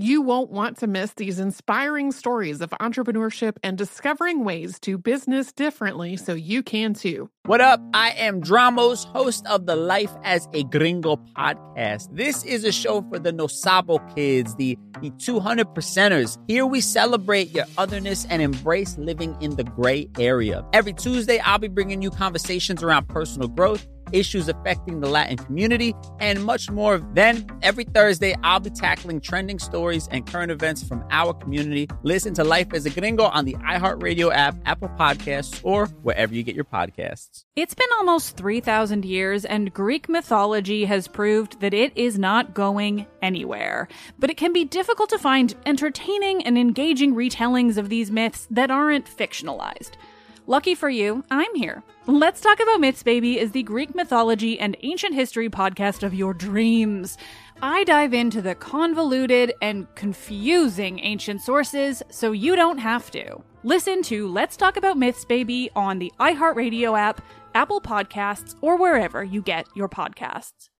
You won't want to miss these inspiring stories of entrepreneurship and discovering ways to business differently so you can too. What up? I am Dramos, host of the Life as a Gringo podcast. This is a show for the Nosabo kids, the, the 200 percenters. Here we celebrate your otherness and embrace living in the gray area. Every Tuesday, I'll be bringing you conversations around personal growth issues affecting the Latin community, and much more. Then, every Thursday, I'll be tackling trending stories and current events from our community. Listen to Life as a Gringo on the iHeartRadio app, Apple Podcasts, or wherever you get your podcasts. It's been almost 3,000 years, and Greek mythology has proved that it is not going anywhere. But it can be difficult to find entertaining and engaging retellings of these myths that aren't fictionalized. Lucky for you, I'm here. Let's Talk About Myths, Baby is the Greek mythology and ancient history podcast of your dreams. I dive into the convoluted and confusing ancient sources so you don't have to. Listen to Let's Talk About Myths, Baby on the iHeartRadio app, Apple Podcasts, or wherever you get your podcasts.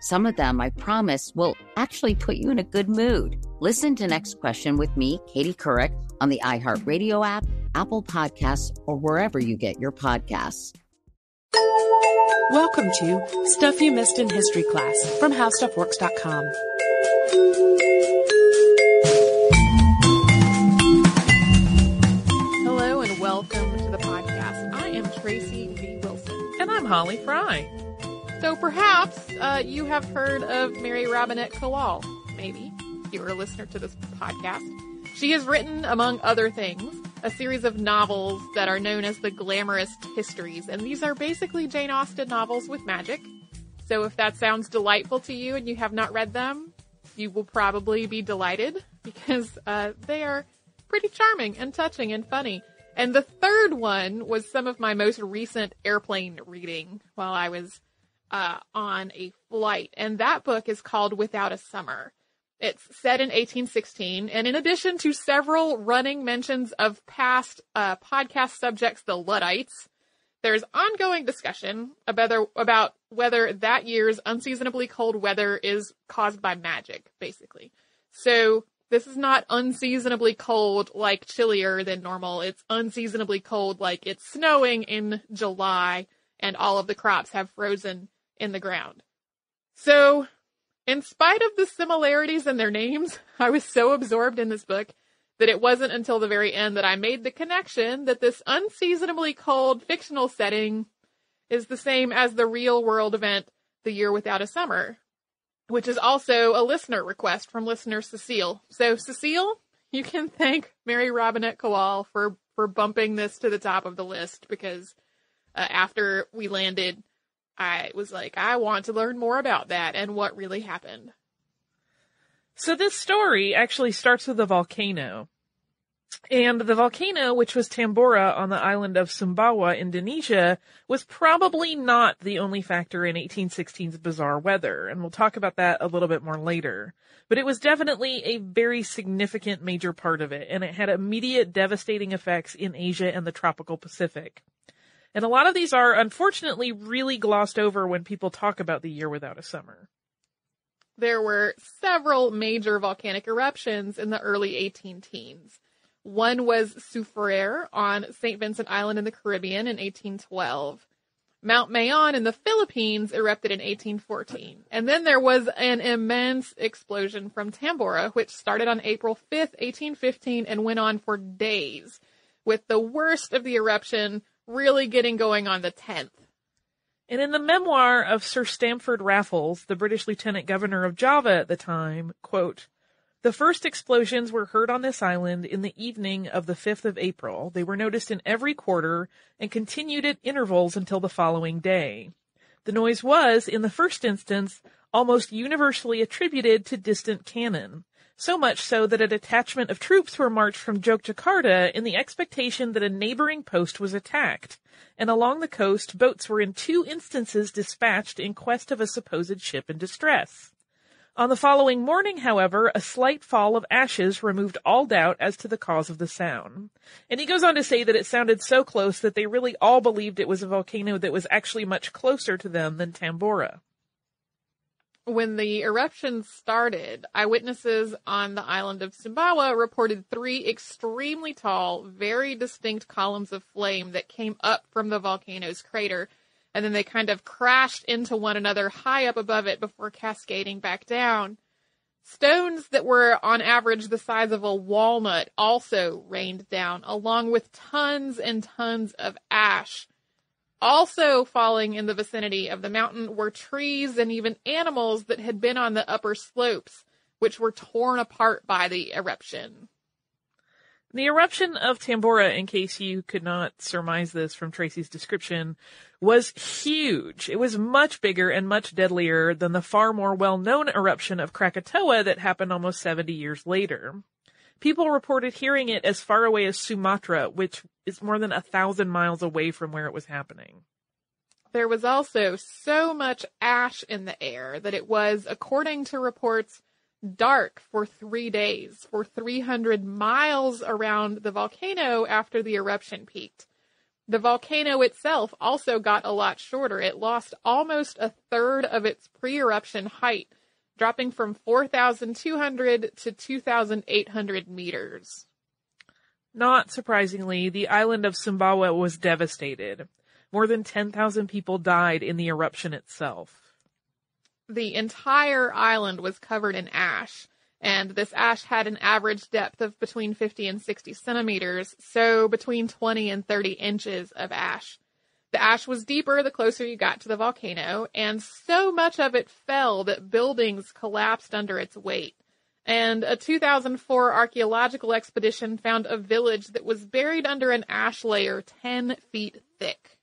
some of them, I promise, will actually put you in a good mood. Listen to Next Question with me, Katie Couric, on the iHeartRadio app, Apple Podcasts, or wherever you get your podcasts. Welcome to Stuff You Missed in History Class from HowStuffWorks.com. Hello and welcome to the podcast. I am Tracy V. Wilson. And I'm Holly Fry. So perhaps uh, you have heard of Mary Robinette Kowal. Maybe if you're a listener to this podcast. She has written, among other things, a series of novels that are known as the Glamourist Histories, and these are basically Jane Austen novels with magic. So if that sounds delightful to you and you have not read them, you will probably be delighted because uh, they are pretty charming and touching and funny. And the third one was some of my most recent airplane reading while I was uh, on a flight, and that book is called Without a Summer. It's set in 1816, and in addition to several running mentions of past uh, podcast subjects, the Luddites, there's ongoing discussion about, about whether that year's unseasonably cold weather is caused by magic, basically. So this is not unseasonably cold like chillier than normal. It's unseasonably cold like it's snowing in July and all of the crops have frozen in the ground. So, in spite of the similarities in their names, I was so absorbed in this book that it wasn't until the very end that I made the connection that this unseasonably cold fictional setting is the same as the real world event The Year Without a Summer, which is also a listener request from listener Cecile. So Cecile, you can thank Mary Robinette Kowal for, for bumping this to the top of the list because uh, after we landed I was like, I want to learn more about that and what really happened. So this story actually starts with a volcano. And the volcano, which was Tambora on the island of Sumbawa, Indonesia, was probably not the only factor in 1816's bizarre weather, and we'll talk about that a little bit more later. But it was definitely a very significant major part of it, and it had immediate devastating effects in Asia and the tropical Pacific. And a lot of these are unfortunately really glossed over when people talk about the year without a summer. There were several major volcanic eruptions in the early 18 teens. One was Soufriere on St. Vincent Island in the Caribbean in 1812. Mount Mayon in the Philippines erupted in 1814. And then there was an immense explosion from Tambora, which started on April 5th, 1815 and went on for days, with the worst of the eruption really getting going on the 10th. And in the memoir of Sir Stamford Raffles, the British Lieutenant Governor of Java at the time, quote, the first explosions were heard on this island in the evening of the 5th of April. They were noticed in every quarter and continued at intervals until the following day. The noise was, in the first instance, almost universally attributed to distant cannon. So much so that a detachment of troops were marched from Jogjakarta in the expectation that a neighboring post was attacked, and along the coast boats were in two instances dispatched in quest of a supposed ship in distress. On the following morning, however, a slight fall of ashes removed all doubt as to the cause of the sound. And he goes on to say that it sounded so close that they really all believed it was a volcano that was actually much closer to them than Tambora. When the eruption started, eyewitnesses on the island of Sumbawa reported three extremely tall, very distinct columns of flame that came up from the volcano's crater and then they kind of crashed into one another high up above it before cascading back down. Stones that were on average the size of a walnut also rained down, along with tons and tons of ash. Also falling in the vicinity of the mountain were trees and even animals that had been on the upper slopes, which were torn apart by the eruption. The eruption of Tambora, in case you could not surmise this from Tracy's description, was huge. It was much bigger and much deadlier than the far more well-known eruption of Krakatoa that happened almost 70 years later. People reported hearing it as far away as Sumatra, which is more than a thousand miles away from where it was happening. There was also so much ash in the air that it was, according to reports, dark for three days for 300 miles around the volcano after the eruption peaked. The volcano itself also got a lot shorter. It lost almost a third of its pre-eruption height, dropping from 4,200 to 2,800 meters. Not surprisingly, the island of Sumbawa was devastated. More than 10,000 people died in the eruption itself the entire island was covered in ash. And this ash had an average depth of between 50 and 60 centimeters, so between 20 and 30 inches of ash. The ash was deeper the closer you got to the volcano, and so much of it fell that buildings collapsed under its weight. And a 2004 archaeological expedition found a village that was buried under an ash layer 10 feet thick.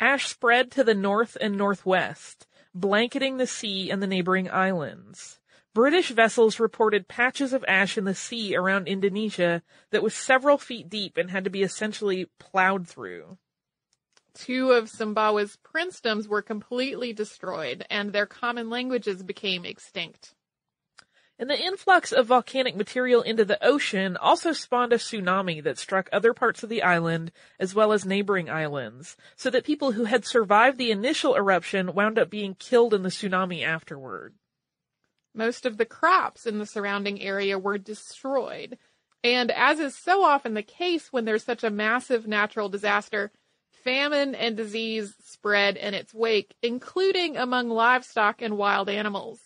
Ash spread to the north and northwest blanketing the sea and the neighboring islands. British vessels reported patches of ash in the sea around Indonesia that was several feet deep and had to be essentially plowed through. Two of Sumbawa's princedoms were completely destroyed, and their common languages became extinct. And the influx of volcanic material into the ocean also spawned a tsunami that struck other parts of the island as well as neighboring islands, so that people who had survived the initial eruption wound up being killed in the tsunami afterward. Most of the crops in the surrounding area were destroyed. And as is so often the case when there's such a massive natural disaster, famine and disease spread in its wake, including among livestock and wild animals.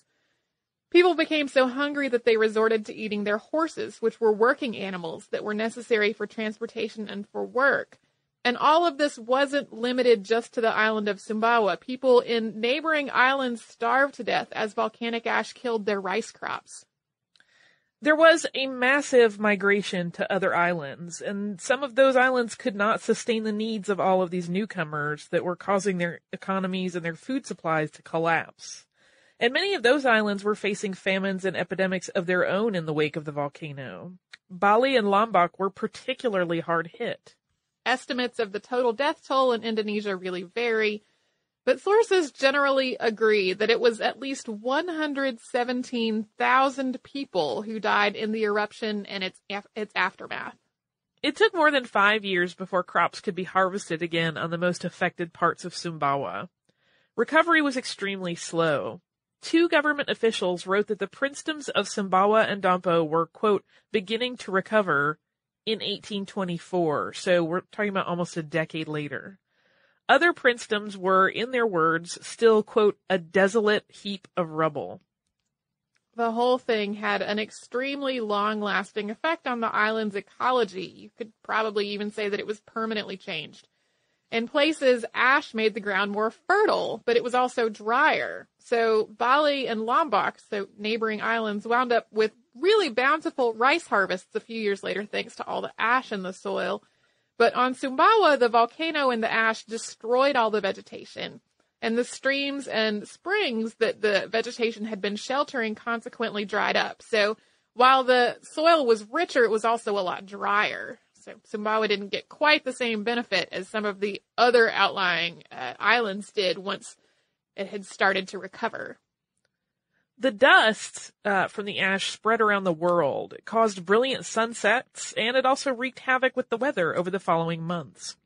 People became so hungry that they resorted to eating their horses, which were working animals that were necessary for transportation and for work. And all of this wasn't limited just to the island of Sumbawa. People in neighboring islands starved to death as volcanic ash killed their rice crops. There was a massive migration to other islands, and some of those islands could not sustain the needs of all of these newcomers that were causing their economies and their food supplies to collapse. And many of those islands were facing famines and epidemics of their own in the wake of the volcano. Bali and Lombok were particularly hard hit. Estimates of the total death toll in Indonesia really vary, but sources generally agree that it was at least 117,000 people who died in the eruption and its, its aftermath. It took more than five years before crops could be harvested again on the most affected parts of Sumbawa. Recovery was extremely slow. Two government officials wrote that the princedoms of Sumbawa and Dompo were, quote, beginning to recover in 1824. So we're talking about almost a decade later. Other princedoms were, in their words, still, quote, a desolate heap of rubble. The whole thing had an extremely long lasting effect on the island's ecology. You could probably even say that it was permanently changed. In places, ash made the ground more fertile, but it was also drier. So Bali and Lombok, so neighboring islands, wound up with really bountiful rice harvests a few years later thanks to all the ash in the soil. But on Sumbawa, the volcano and the ash destroyed all the vegetation. And the streams and springs that the vegetation had been sheltering consequently dried up. So while the soil was richer, it was also a lot drier. So Sumbawa didn't get quite the same benefit as some of the other outlying uh, islands did once it had started to recover. The dust uh, from the ash spread around the world. It caused brilliant sunsets, and it also wreaked havoc with the weather over the following months.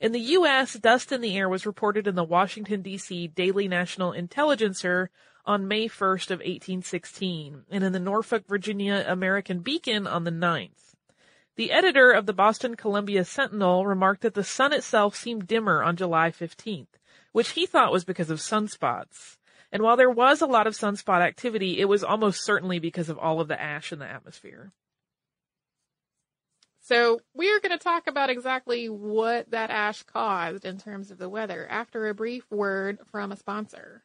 In the U.S., dust in the air was reported in the Washington, D.C. Daily National Intelligencer on May 1st of 1816, and in the Norfolk, Virginia American Beacon on the 9th. The editor of the Boston Columbia Sentinel remarked that the sun itself seemed dimmer on July 15th, which he thought was because of sunspots. And while there was a lot of sunspot activity, it was almost certainly because of all of the ash in the atmosphere. So we're going to talk about exactly what that ash caused in terms of the weather after a brief word from a sponsor.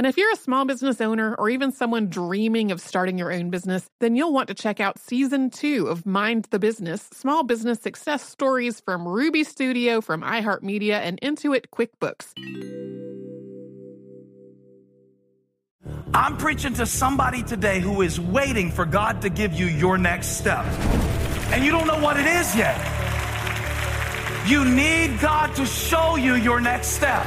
And if you're a small business owner or even someone dreaming of starting your own business, then you'll want to check out season two of Mind the Business Small Business Success Stories from Ruby Studio, from iHeartMedia, and Intuit QuickBooks. I'm preaching to somebody today who is waiting for God to give you your next step. And you don't know what it is yet. You need God to show you your next step.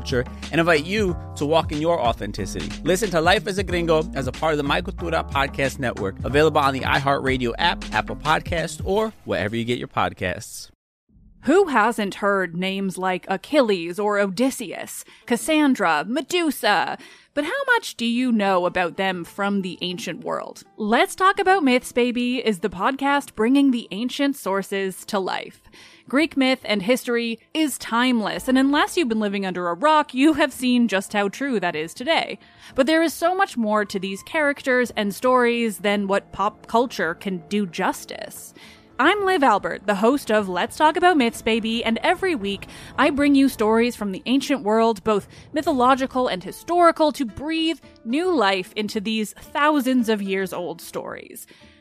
culture and invite you to walk in your authenticity. Listen to Life as a Gringo as a part of the My Cultura Podcast Network, available on the iHeartRadio app, Apple Podcast, or wherever you get your podcasts. Who hasn't heard names like Achilles or Odysseus, Cassandra, Medusa? But how much do you know about them from the ancient world? Let's Talk About Myths, Baby is the podcast bringing the ancient sources to life. Greek myth and history is timeless, and unless you've been living under a rock, you have seen just how true that is today. But there is so much more to these characters and stories than what pop culture can do justice. I'm Liv Albert, the host of Let's Talk About Myths, Baby, and every week I bring you stories from the ancient world, both mythological and historical, to breathe new life into these thousands of years old stories.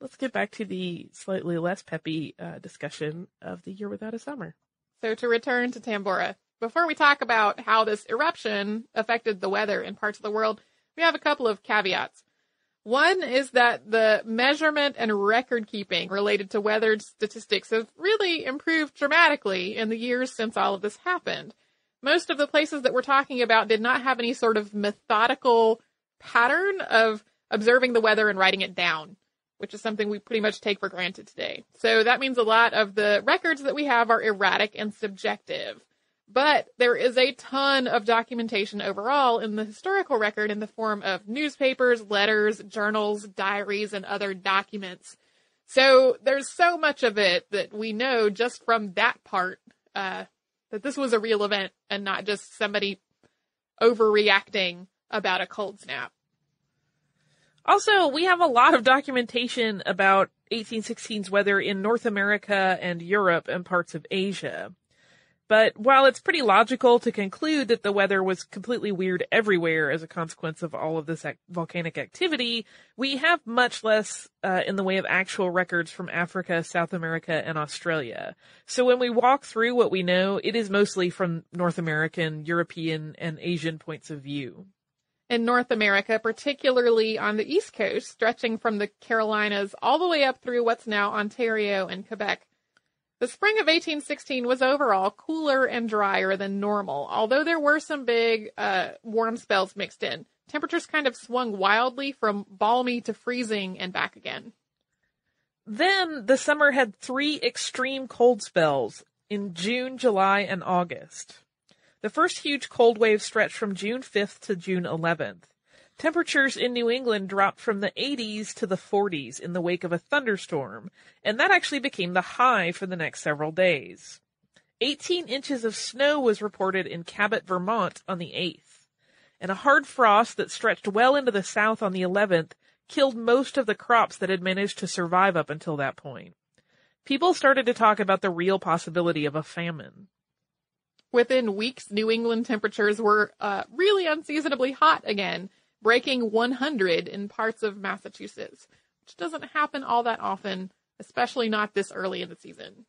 let's get back to the slightly less peppy uh, discussion of the year without a summer. So to return to Tambora, before we talk about how this eruption affected the weather in parts of the world, we have a couple of caveats. One is that the measurement and record keeping related to weather statistics have really improved dramatically in the years since all of this happened. Most of the places that we're talking about did not have any sort of methodical pattern of observing the weather and writing it down which is something we pretty much take for granted today. So that means a lot of the records that we have are erratic and subjective. But there is a ton of documentation overall in the historical record in the form of newspapers, letters, journals, diaries, and other documents. So there's so much of it that we know just from that part uh, that this was a real event and not just somebody overreacting about a cold snap. Also, we have a lot of documentation about 1816's weather in North America and Europe and parts of Asia. But while it's pretty logical to conclude that the weather was completely weird everywhere as a consequence of all of this ac- volcanic activity, we have much less uh, in the way of actual records from Africa, South America, and Australia. So when we walk through what we know, it is mostly from North American, European, and Asian points of view in North America, particularly on the East Coast, stretching from the Carolinas all the way up through what's now Ontario and Quebec. The spring of 1816 was overall cooler and drier than normal, although there were some big uh, warm spells mixed in. Temperatures kind of swung wildly from balmy to freezing and back again. Then the summer had three extreme cold spells in June, July, and August. The first huge cold wave stretched from June 5th to June 11th. Temperatures in New England dropped from the 80s to the 40s in the wake of a thunderstorm, and that actually became the high for the next several days. 18 inches of snow was reported in Cabot, Vermont on the 8th, and a hard frost that stretched well into the south on the 11th killed most of the crops that had managed to survive up until that point. People started to talk about the real possibility of a famine. Within weeks, New England temperatures were uh, really unseasonably hot again, breaking 100 in parts of Massachusetts, which doesn't happen all that often, especially not this early in the season.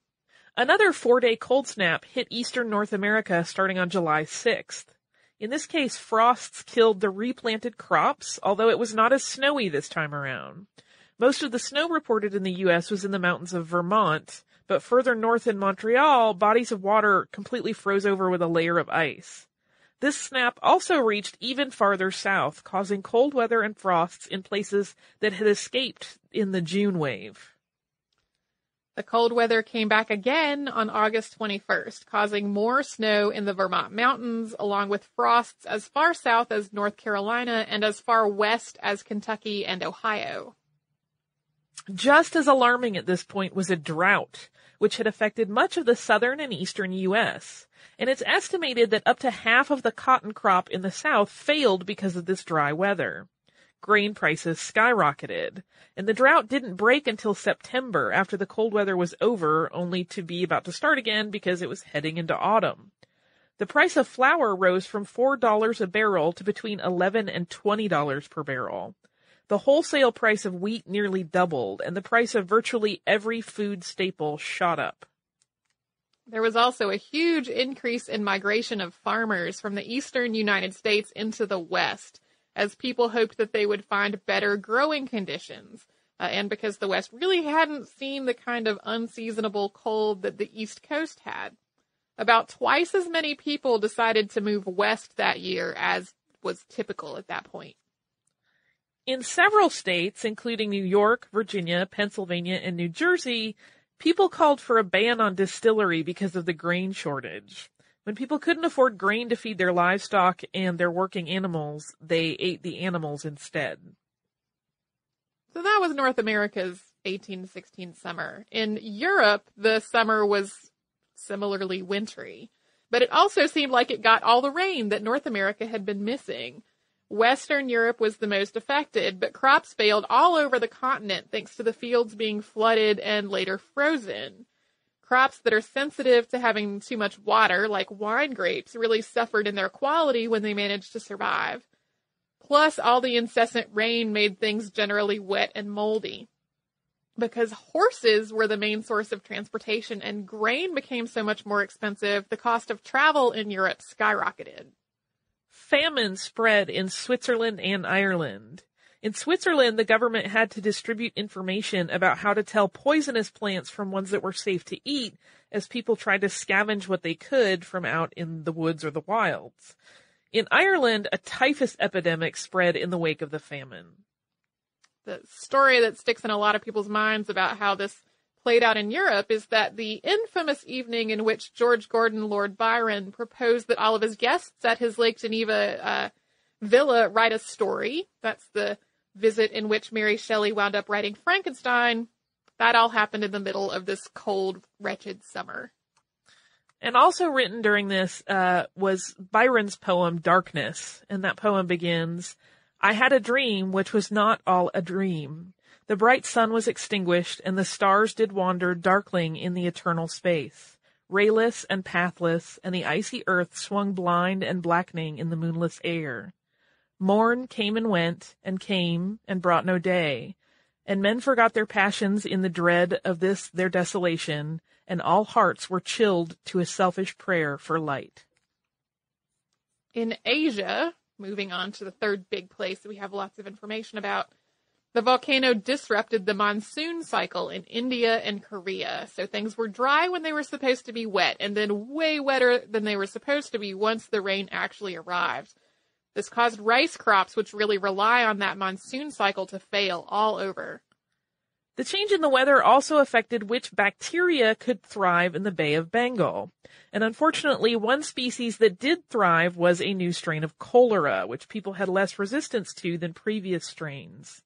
Another four day cold snap hit eastern North America starting on July 6th. In this case, frosts killed the replanted crops, although it was not as snowy this time around. Most of the snow reported in the U.S. was in the mountains of Vermont, but further north in Montreal, bodies of water completely froze over with a layer of ice. This snap also reached even farther south, causing cold weather and frosts in places that had escaped in the June wave. The cold weather came back again on August 21st, causing more snow in the Vermont mountains, along with frosts as far south as North Carolina and as far west as Kentucky and Ohio. Just as alarming at this point was a drought which had affected much of the southern and eastern U.S. And it's estimated that up to half of the cotton crop in the South failed because of this dry weather. Grain prices skyrocketed, and the drought didn't break until September after the cold weather was over, only to be about to start again because it was heading into autumn. The price of flour rose from $4 a barrel to between 11 and $20 per barrel. The wholesale price of wheat nearly doubled, and the price of virtually every food staple shot up. There was also a huge increase in migration of farmers from the eastern United States into the West, as people hoped that they would find better growing conditions, uh, and because the West really hadn't seen the kind of unseasonable cold that the East Coast had. About twice as many people decided to move west that year as was typical at that point. In several states, including New York, Virginia, Pennsylvania, and New Jersey, people called for a ban on distillery because of the grain shortage. When people couldn't afford grain to feed their livestock and their working animals, they ate the animals instead. So that was North America's 1816 summer. In Europe, the summer was similarly wintry, but it also seemed like it got all the rain that North America had been missing. Western Europe was the most affected, but crops failed all over the continent thanks to the fields being flooded and later frozen. Crops that are sensitive to having too much water, like wine grapes, really suffered in their quality when they managed to survive. Plus, all the incessant rain made things generally wet and moldy. Because horses were the main source of transportation and grain became so much more expensive, the cost of travel in Europe skyrocketed. Famine spread in Switzerland and Ireland. In Switzerland, the government had to distribute information about how to tell poisonous plants from ones that were safe to eat as people tried to scavenge what they could from out in the woods or the wilds. In Ireland, a typhus epidemic spread in the wake of the famine. The story that sticks in a lot of people's minds about how this played out in Europe is that the infamous evening in which George Gordon Lord Byron proposed that all of his guests at his Lake Geneva uh, villa write a story. That's the visit in which Mary Shelley wound up writing Frankenstein. That all happened in the middle of this cold, wretched summer. And also written during this uh, was Byron's poem Darkness, and that poem begins, I had a dream which was not all a dream. The bright sun was extinguished, and the stars did wander darkling in the eternal space, rayless and pathless, and the icy earth swung blind and blackening in the moonless air. Morn came and went, and came, and brought no day, and men forgot their passions in the dread of this their desolation, and all hearts were chilled to a selfish prayer for light. In Asia, moving on to the third big place that we have lots of information about, the volcano disrupted the monsoon cycle in India and Korea. So things were dry when they were supposed to be wet and then way wetter than they were supposed to be once the rain actually arrived. This caused rice crops, which really rely on that monsoon cycle, to fail all over. The change in the weather also affected which bacteria could thrive in the Bay of Bengal. And unfortunately, one species that did thrive was a new strain of cholera, which people had less resistance to than previous strains.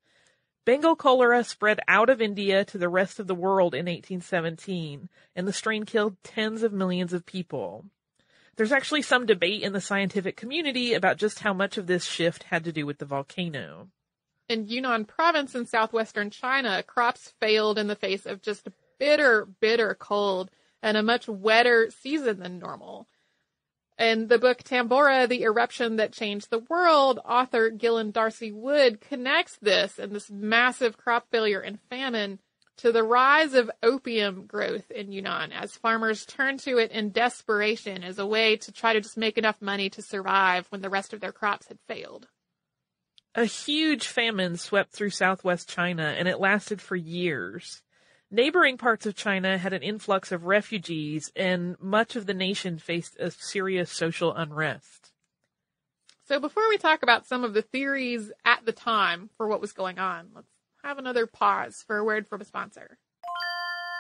Bengal cholera spread out of India to the rest of the world in 1817, and the strain killed tens of millions of people. There's actually some debate in the scientific community about just how much of this shift had to do with the volcano. In Yunnan province in southwestern China, crops failed in the face of just bitter, bitter cold and a much wetter season than normal. In the book Tambora, The Eruption That Changed the World, author Gillen D'Arcy Wood connects this and this massive crop failure and famine to the rise of opium growth in Yunnan as farmers turned to it in desperation as a way to try to just make enough money to survive when the rest of their crops had failed. A huge famine swept through southwest China and it lasted for years. Neighboring parts of China had an influx of refugees and much of the nation faced a serious social unrest. So before we talk about some of the theories at the time for what was going on, let's have another pause for a word from a sponsor.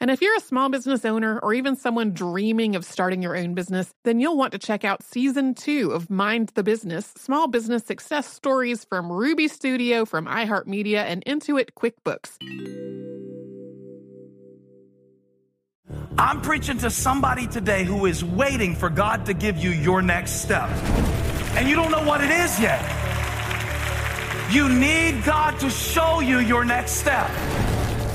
And if you're a small business owner or even someone dreaming of starting your own business, then you'll want to check out season two of Mind the Business Small Business Success Stories from Ruby Studio, from iHeartMedia, and Intuit QuickBooks. I'm preaching to somebody today who is waiting for God to give you your next step. And you don't know what it is yet. You need God to show you your next step.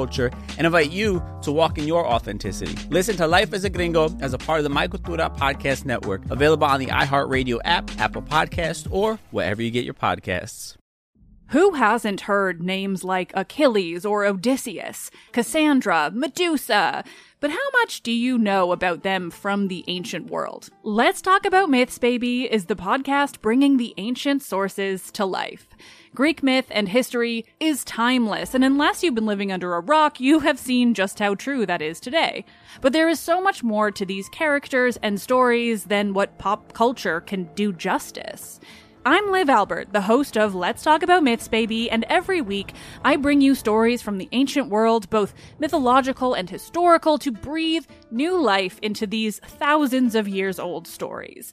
culture and invite you to walk in your authenticity. Listen to Life as a Gringo as a part of the My Cultura Podcast Network, available on the iHeartRadio app, Apple Podcast, or wherever you get your podcasts. Who hasn't heard names like Achilles or Odysseus, Cassandra, Medusa? But how much do you know about them from the ancient world? Let's Talk About Myths, Baby is the podcast bringing the ancient sources to life. Greek myth and history is timeless, and unless you've been living under a rock, you have seen just how true that is today. But there is so much more to these characters and stories than what pop culture can do justice. I'm Liv Albert, the host of Let's Talk About Myths, Baby, and every week I bring you stories from the ancient world, both mythological and historical, to breathe new life into these thousands of years old stories.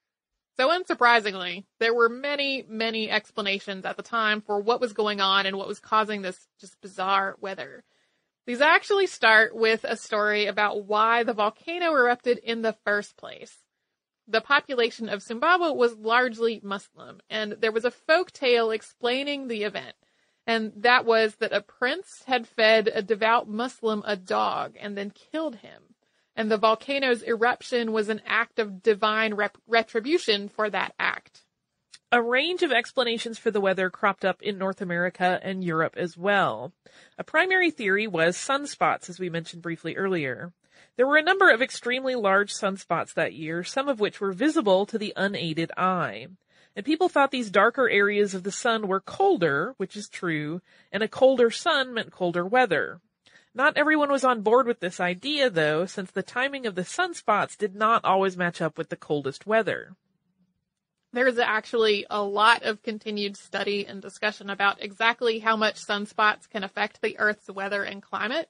So unsurprisingly, there were many, many explanations at the time for what was going on and what was causing this just bizarre weather. These actually start with a story about why the volcano erupted in the first place. The population of Sumbawa was largely Muslim, and there was a folk tale explaining the event. And that was that a prince had fed a devout Muslim a dog and then killed him and the volcano's eruption was an act of divine rep- retribution for that act. A range of explanations for the weather cropped up in North America and Europe as well. A primary theory was sunspots, as we mentioned briefly earlier. There were a number of extremely large sunspots that year, some of which were visible to the unaided eye. And people thought these darker areas of the sun were colder, which is true, and a colder sun meant colder weather. Not everyone was on board with this idea, though, since the timing of the sunspots did not always match up with the coldest weather. There's actually a lot of continued study and discussion about exactly how much sunspots can affect the Earth's weather and climate.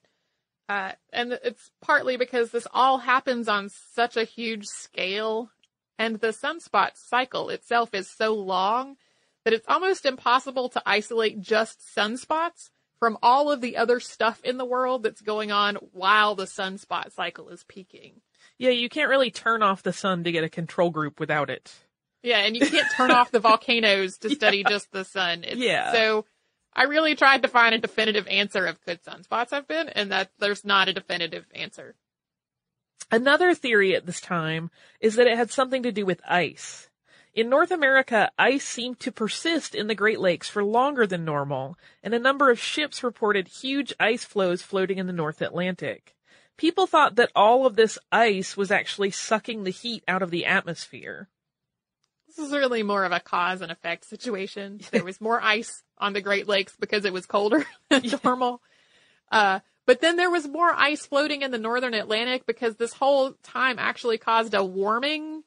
Uh, and it's partly because this all happens on such a huge scale, and the sunspot cycle itself is so long that it's almost impossible to isolate just sunspots from all of the other stuff in the world that's going on while the sunspot cycle is peaking. Yeah, you can't really turn off the sun to get a control group without it. Yeah, and you can't turn off the volcanoes to study yeah. just the sun. It's, yeah. So I really tried to find a definitive answer of could sunspots have been, and that there's not a definitive answer. Another theory at this time is that it had something to do with ice. In North America, ice seemed to persist in the Great Lakes for longer than normal, and a number of ships reported huge ice floes floating in the North Atlantic. people thought that all of this ice was actually sucking the heat out of the atmosphere. This is really more of a cause and effect situation. There was more ice on the Great Lakes because it was colder than normal. Uh, but then there was more ice floating in the northern Atlantic because this whole time actually caused a warming,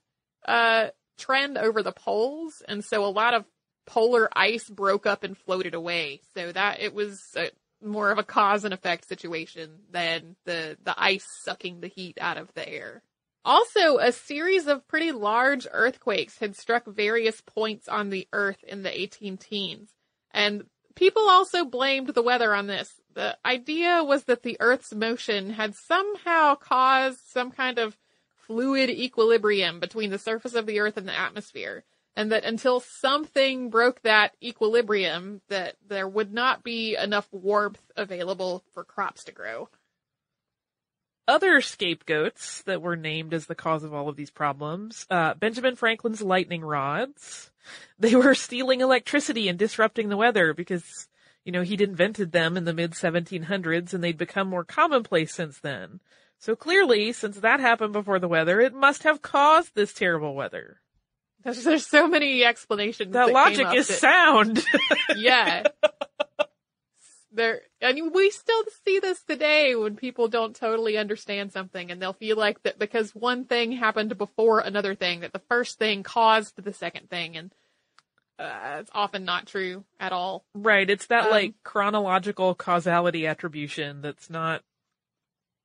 uh, trend over the poles. And so a lot of polar ice broke up and floated away. So that it was a, more of a cause and effect situation than the, the ice sucking the heat out of the air. Also, a series of pretty large earthquakes had struck various points on the earth in the 18 teens. And people also blamed the weather on this. The idea was that the earth's motion had somehow caused some kind of fluid equilibrium between the surface of the earth and the atmosphere. And that until something broke that equilibrium, that there would not be enough warmth available for crops to grow other scapegoats that were named as the cause of all of these problems, uh, Benjamin Franklin's lightning rods. They were stealing electricity and disrupting the weather because, you know, he'd invented them in the mid 1700s and they'd become more commonplace since then. So clearly, since that happened before the weather, it must have caused this terrible weather. There's, there's so many explanations. That, that logic is that, sound. yeah there and we still see this today when people don't totally understand something and they'll feel like that because one thing happened before another thing that the first thing caused the second thing and uh, it's often not true at all. Right. It's that um, like chronological causality attribution that's not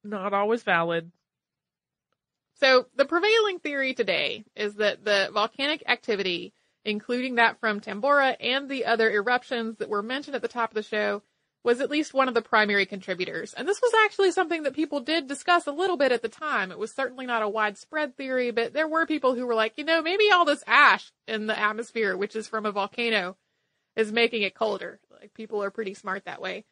not always valid. So the prevailing theory today is that the volcanic activity, including that from Tambora and the other eruptions that were mentioned at the top of the show, was at least one of the primary contributors. And this was actually something that people did discuss a little bit at the time. It was certainly not a widespread theory, but there were people who were like, you know, maybe all this ash in the atmosphere, which is from a volcano, is making it colder. Like people are pretty smart that way.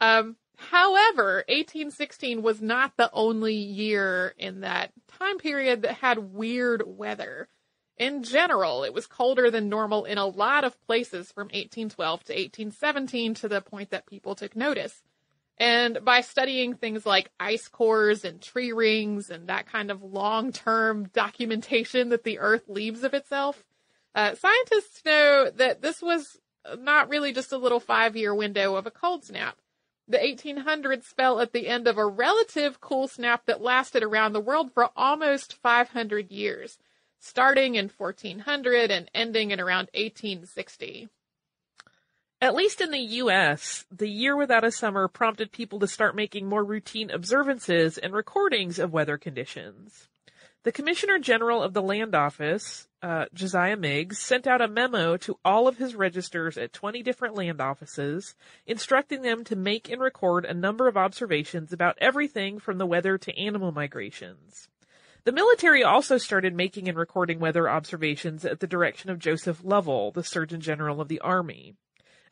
Um, however, 1816 was not the only year in that time period that had weird weather. In general, it was colder than normal in a lot of places from 1812 to 1817 to the point that people took notice. And by studying things like ice cores and tree rings and that kind of long-term documentation that the Earth leaves of itself, uh, scientists know that this was not really just a little five-year window of a cold snap. The 1800s fell at the end of a relative cool snap that lasted around the world for almost 500 years starting in 1400 and ending in around 1860. At least in the US, the year without a summer prompted people to start making more routine observances and recordings of weather conditions. The Commissioner General of the Land Office, uh, Josiah Meigs, sent out a memo to all of his registers at 20 different land offices, instructing them to make and record a number of observations about everything from the weather to animal migrations. The military also started making and recording weather observations at the direction of Joseph Lovell, the Surgeon General of the Army.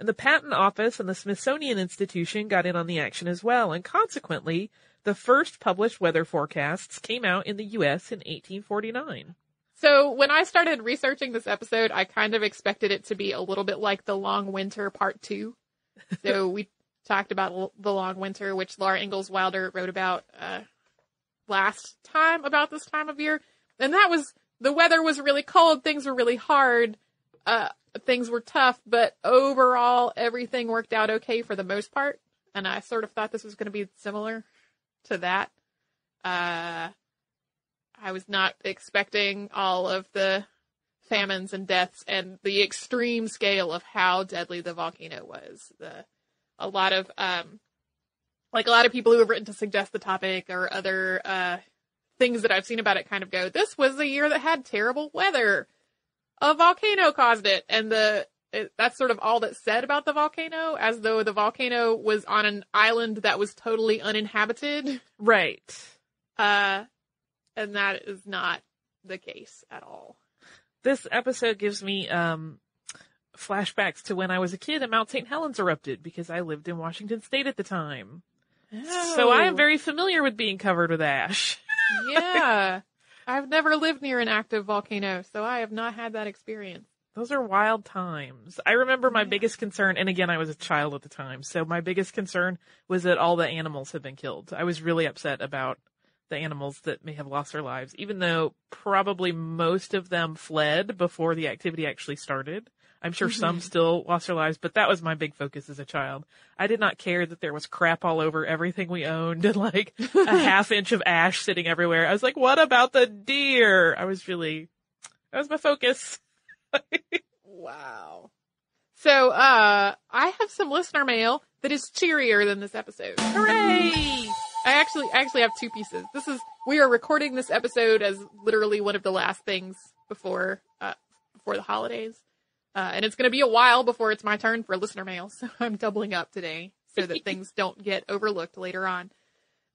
And the Patent Office and the Smithsonian Institution got in on the action as well, and consequently, the first published weather forecasts came out in the U.S. in 1849. So when I started researching this episode, I kind of expected it to be a little bit like The Long Winter Part 2. So we talked about The Long Winter, which Laura Ingalls Wilder wrote about uh, last time about this time of year. And that was, the weather was really cold, things were really hard, uh, things were tough, but overall everything worked out okay for the most part. And I sort of thought this was going to be similar to that. Uh, I was not expecting all of the famines and deaths and the extreme scale of how deadly the volcano was. The, a lot of, um, like a lot of people who have written to suggest the topic or other uh, things that I've seen about it kind of go, this was a year that had terrible weather. A volcano caused it, and the it, that's sort of all that's said about the volcano, as though the volcano was on an island that was totally uninhabited. Right. Uh, and that is not the case at all. This episode gives me um flashbacks to when I was a kid and Mount St. Helens erupted because I lived in Washington State at the time. So I am very familiar with being covered with ash. yeah. I've never lived near an active volcano, so I have not had that experience. Those are wild times. I remember my biggest concern, and again, I was a child at the time, so my biggest concern was that all the animals had been killed. I was really upset about the animals that may have lost their lives, even though probably most of them fled before the activity actually started. I'm sure some mm-hmm. still lost their lives, but that was my big focus as a child. I did not care that there was crap all over everything we owned and like a half inch of ash sitting everywhere. I was like, what about the deer? I was really, that was my focus. Wow. So, uh, I have some listener mail that is cheerier than this episode. Hooray! I actually, I actually have two pieces. This is, we are recording this episode as literally one of the last things before, uh, before the holidays. Uh, and it's going to be a while before it's my turn for listener mail. So I'm doubling up today so that things don't get overlooked later on.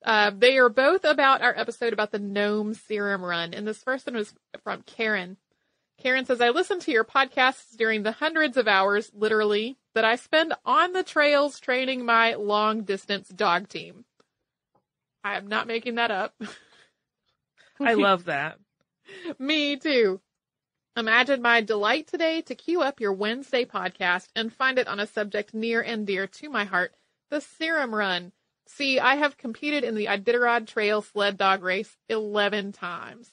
Uh, they are both about our episode about the Nome serum run. And this first one was from Karen. Karen says, I listen to your podcasts during the hundreds of hours, literally, that I spend on the trails training my long distance dog team. I am not making that up. I love that. Me too. Imagine my delight today to queue up your Wednesday podcast and find it on a subject near and dear to my heart, the serum run. See, I have competed in the Iditarod Trail sled dog race 11 times.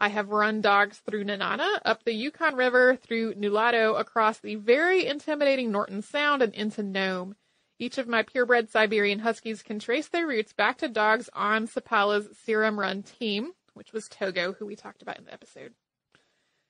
I have run dogs through Nenana, up the Yukon River, through Nulato, across the very intimidating Norton Sound, and into Nome. Each of my purebred Siberian Huskies can trace their roots back to dogs on Seppala's Serum Run team, which was Togo, who we talked about in the episode.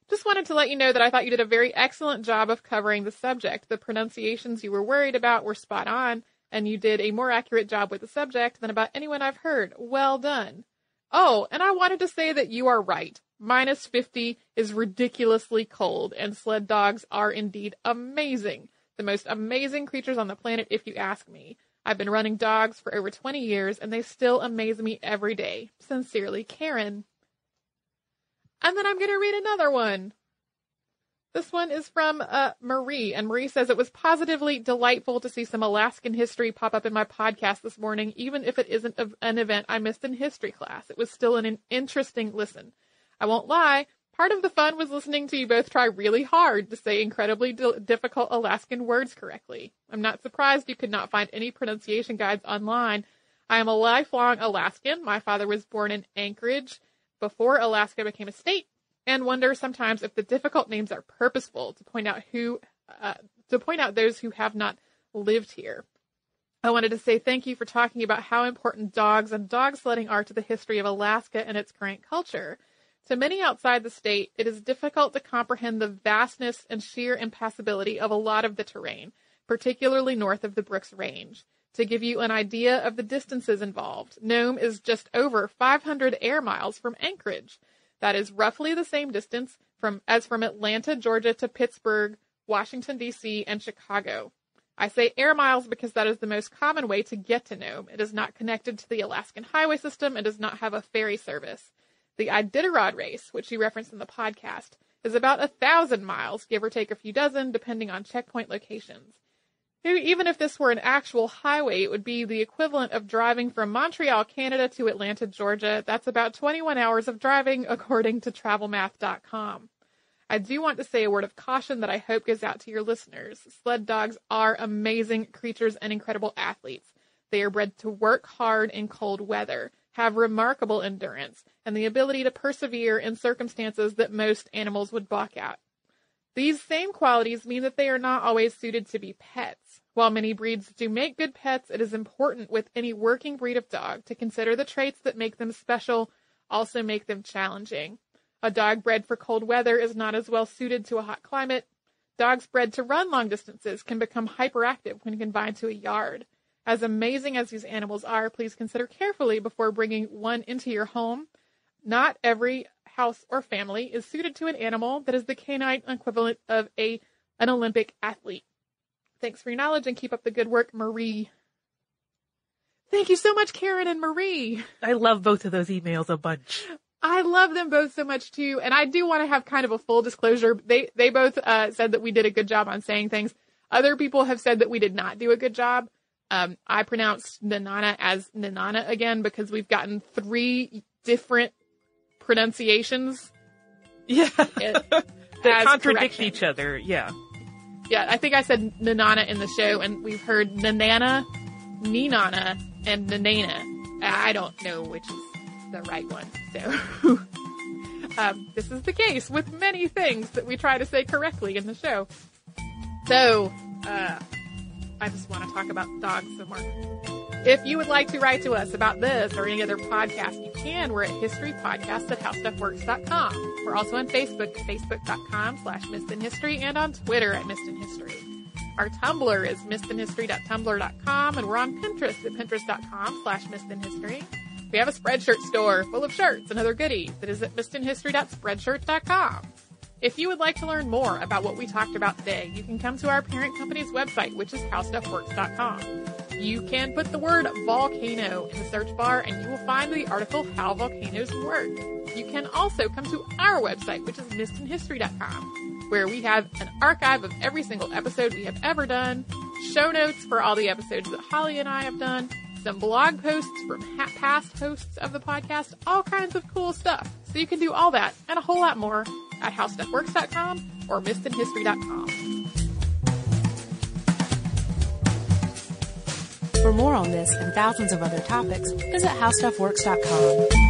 Just wanted to let you know that I thought you did a very excellent job of covering the subject. The pronunciations you were worried about were spot on, and you did a more accurate job with the subject than about anyone I've heard. Well done. Oh, and I wanted to say that you are right. Minus 50 is ridiculously cold, and sled dogs are indeed amazing. The most amazing creatures on the planet, if you ask me. I've been running dogs for over 20 years, and they still amaze me every day. Sincerely, Karen. And then I'm going to read another one. This one is from uh, Marie, and Marie says it was positively delightful to see some Alaskan history pop up in my podcast this morning, even if it isn't a- an event I missed in history class. It was still an, an interesting listen. I won't lie, part of the fun was listening to you both try really hard to say incredibly di- difficult Alaskan words correctly. I'm not surprised you could not find any pronunciation guides online. I am a lifelong Alaskan. My father was born in Anchorage before Alaska became a state and wonder sometimes if the difficult names are purposeful to point out who uh, to point out those who have not lived here. I wanted to say thank you for talking about how important dogs and dog sledding are to the history of Alaska and its current culture. To many outside the state, it is difficult to comprehend the vastness and sheer impassability of a lot of the terrain, particularly north of the Brooks Range. To give you an idea of the distances involved, Nome is just over 500 air miles from Anchorage. That is roughly the same distance from as from Atlanta, Georgia to Pittsburgh, Washington D.C., and Chicago. I say air miles because that is the most common way to get to Nome. It is not connected to the Alaskan highway system and does not have a ferry service. The Iditarod race, which you referenced in the podcast, is about a thousand miles, give or take a few dozen, depending on checkpoint locations. Even if this were an actual highway, it would be the equivalent of driving from Montreal, Canada to Atlanta, Georgia. That's about 21 hours of driving, according to travelmath.com. I do want to say a word of caution that I hope goes out to your listeners. Sled dogs are amazing creatures and incredible athletes. They are bred to work hard in cold weather, have remarkable endurance, and the ability to persevere in circumstances that most animals would balk at. These same qualities mean that they are not always suited to be pets. While many breeds do make good pets, it is important with any working breed of dog to consider the traits that make them special also make them challenging. A dog bred for cold weather is not as well suited to a hot climate. Dogs bred to run long distances can become hyperactive when confined to a yard. As amazing as these animals are, please consider carefully before bringing one into your home. Not every house or family is suited to an animal that is the canine equivalent of a an Olympic athlete. Thanks for your knowledge and keep up the good work, Marie. Thank you so much, Karen and Marie. I love both of those emails a bunch. I love them both so much too, and I do want to have kind of a full disclosure. They they both uh, said that we did a good job on saying things. Other people have said that we did not do a good job. Um, I pronounced Nanana as Nanana again because we've gotten three different pronunciations. Yeah. That contradict correction. each other. Yeah. Yeah, I think I said Nanana in the show, and we've heard Nanana, Ninana, and Nanana. I don't know which is the right one. So, um, this is the case with many things that we try to say correctly in the show. So, uh, I just want to talk about dogs some more. If you would like to write to us about this or any other podcast, you can. We're at historypodcast at howstuffworks.com. We're also on Facebook, facebook.com slash missedinhistory, and on Twitter at missedinhistory. Our Tumblr is missedinhistory.tumblr.com, and we're on Pinterest at pinterest.com slash missedinhistory. We have a Spreadshirt store full of shirts and other goodies that is at missedinhistory.spreadshirt.com. If you would like to learn more about what we talked about today, you can come to our parent company's website, which is howstuffworks.com. You can put the word volcano in the search bar and you will find the article How Volcanoes Work. You can also come to our website, which is missedinhistory.com, where we have an archive of every single episode we have ever done, show notes for all the episodes that Holly and I have done, some blog posts from past hosts of the podcast, all kinds of cool stuff. So you can do all that and a whole lot more at howstuffworks.com or missedinhistory.com. For more on this and thousands of other topics, visit howstuffworks.com.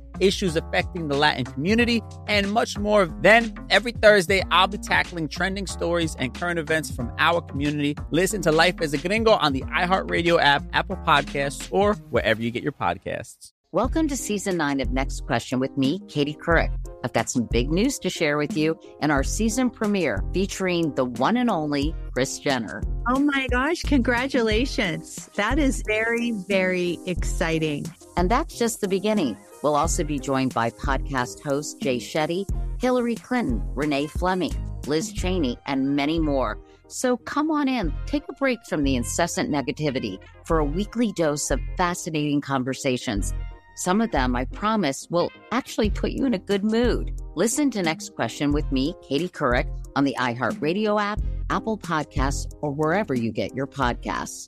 issues affecting the Latin community, and much more. Then, every Thursday, I'll be tackling trending stories and current events from our community. Listen to Life as a Gringo on the iHeartRadio app, Apple Podcasts, or wherever you get your podcasts. Welcome to season nine of Next Question with me, Katie Couric. I've got some big news to share with you in our season premiere featuring the one and only Kris Jenner. Oh my gosh, congratulations. That is very, very exciting. And that's just the beginning. We'll also be joined by podcast host Jay Shetty, Hillary Clinton, Renee Fleming, Liz Cheney, and many more. So come on in, take a break from the incessant negativity for a weekly dose of fascinating conversations. Some of them, I promise, will actually put you in a good mood. Listen to Next Question with me, Katie Couric, on the iHeartRadio app, Apple Podcasts, or wherever you get your podcasts.